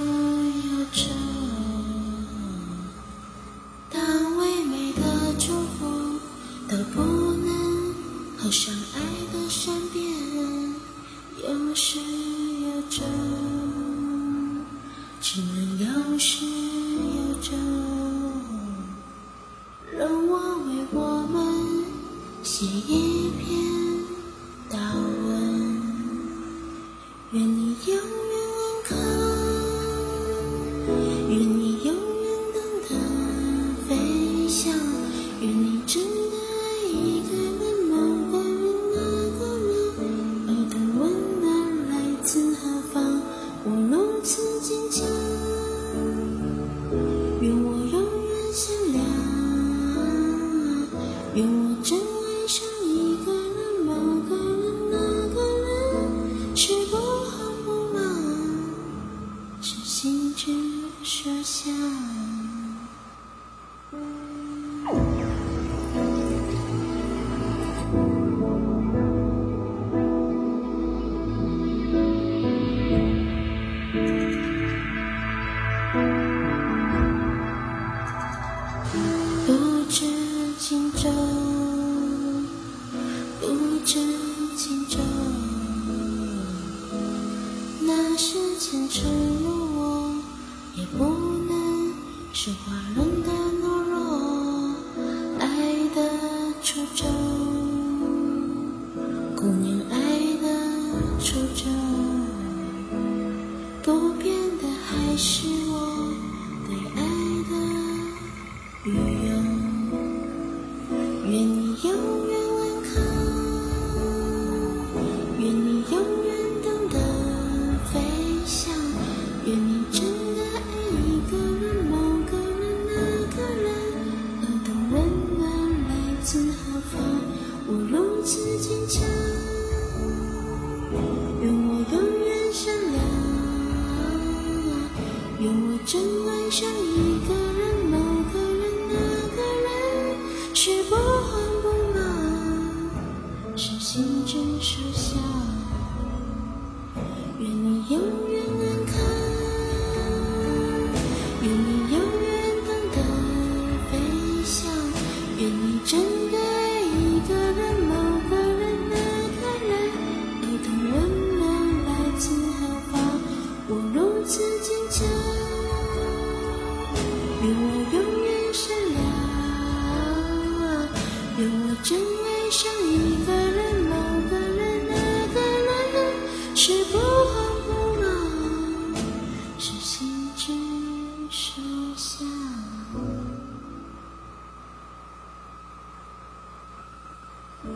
言不由衷。当唯美的祝福都不能和相爱的善变，有始有终，只能有始有终。让我为我们写一篇。愿你永远良，不知轻重，那是虔诚。也不能是华人的懦弱，爱的初衷，顾念爱的初衷，不变的还是我对爱的愚勇。愿你永如此坚强，愿我永远善良，愿我真爱上一个人，某个人，那个人，是不慌不忙，是心之所想。愿你永愿我永远善良，愿我真。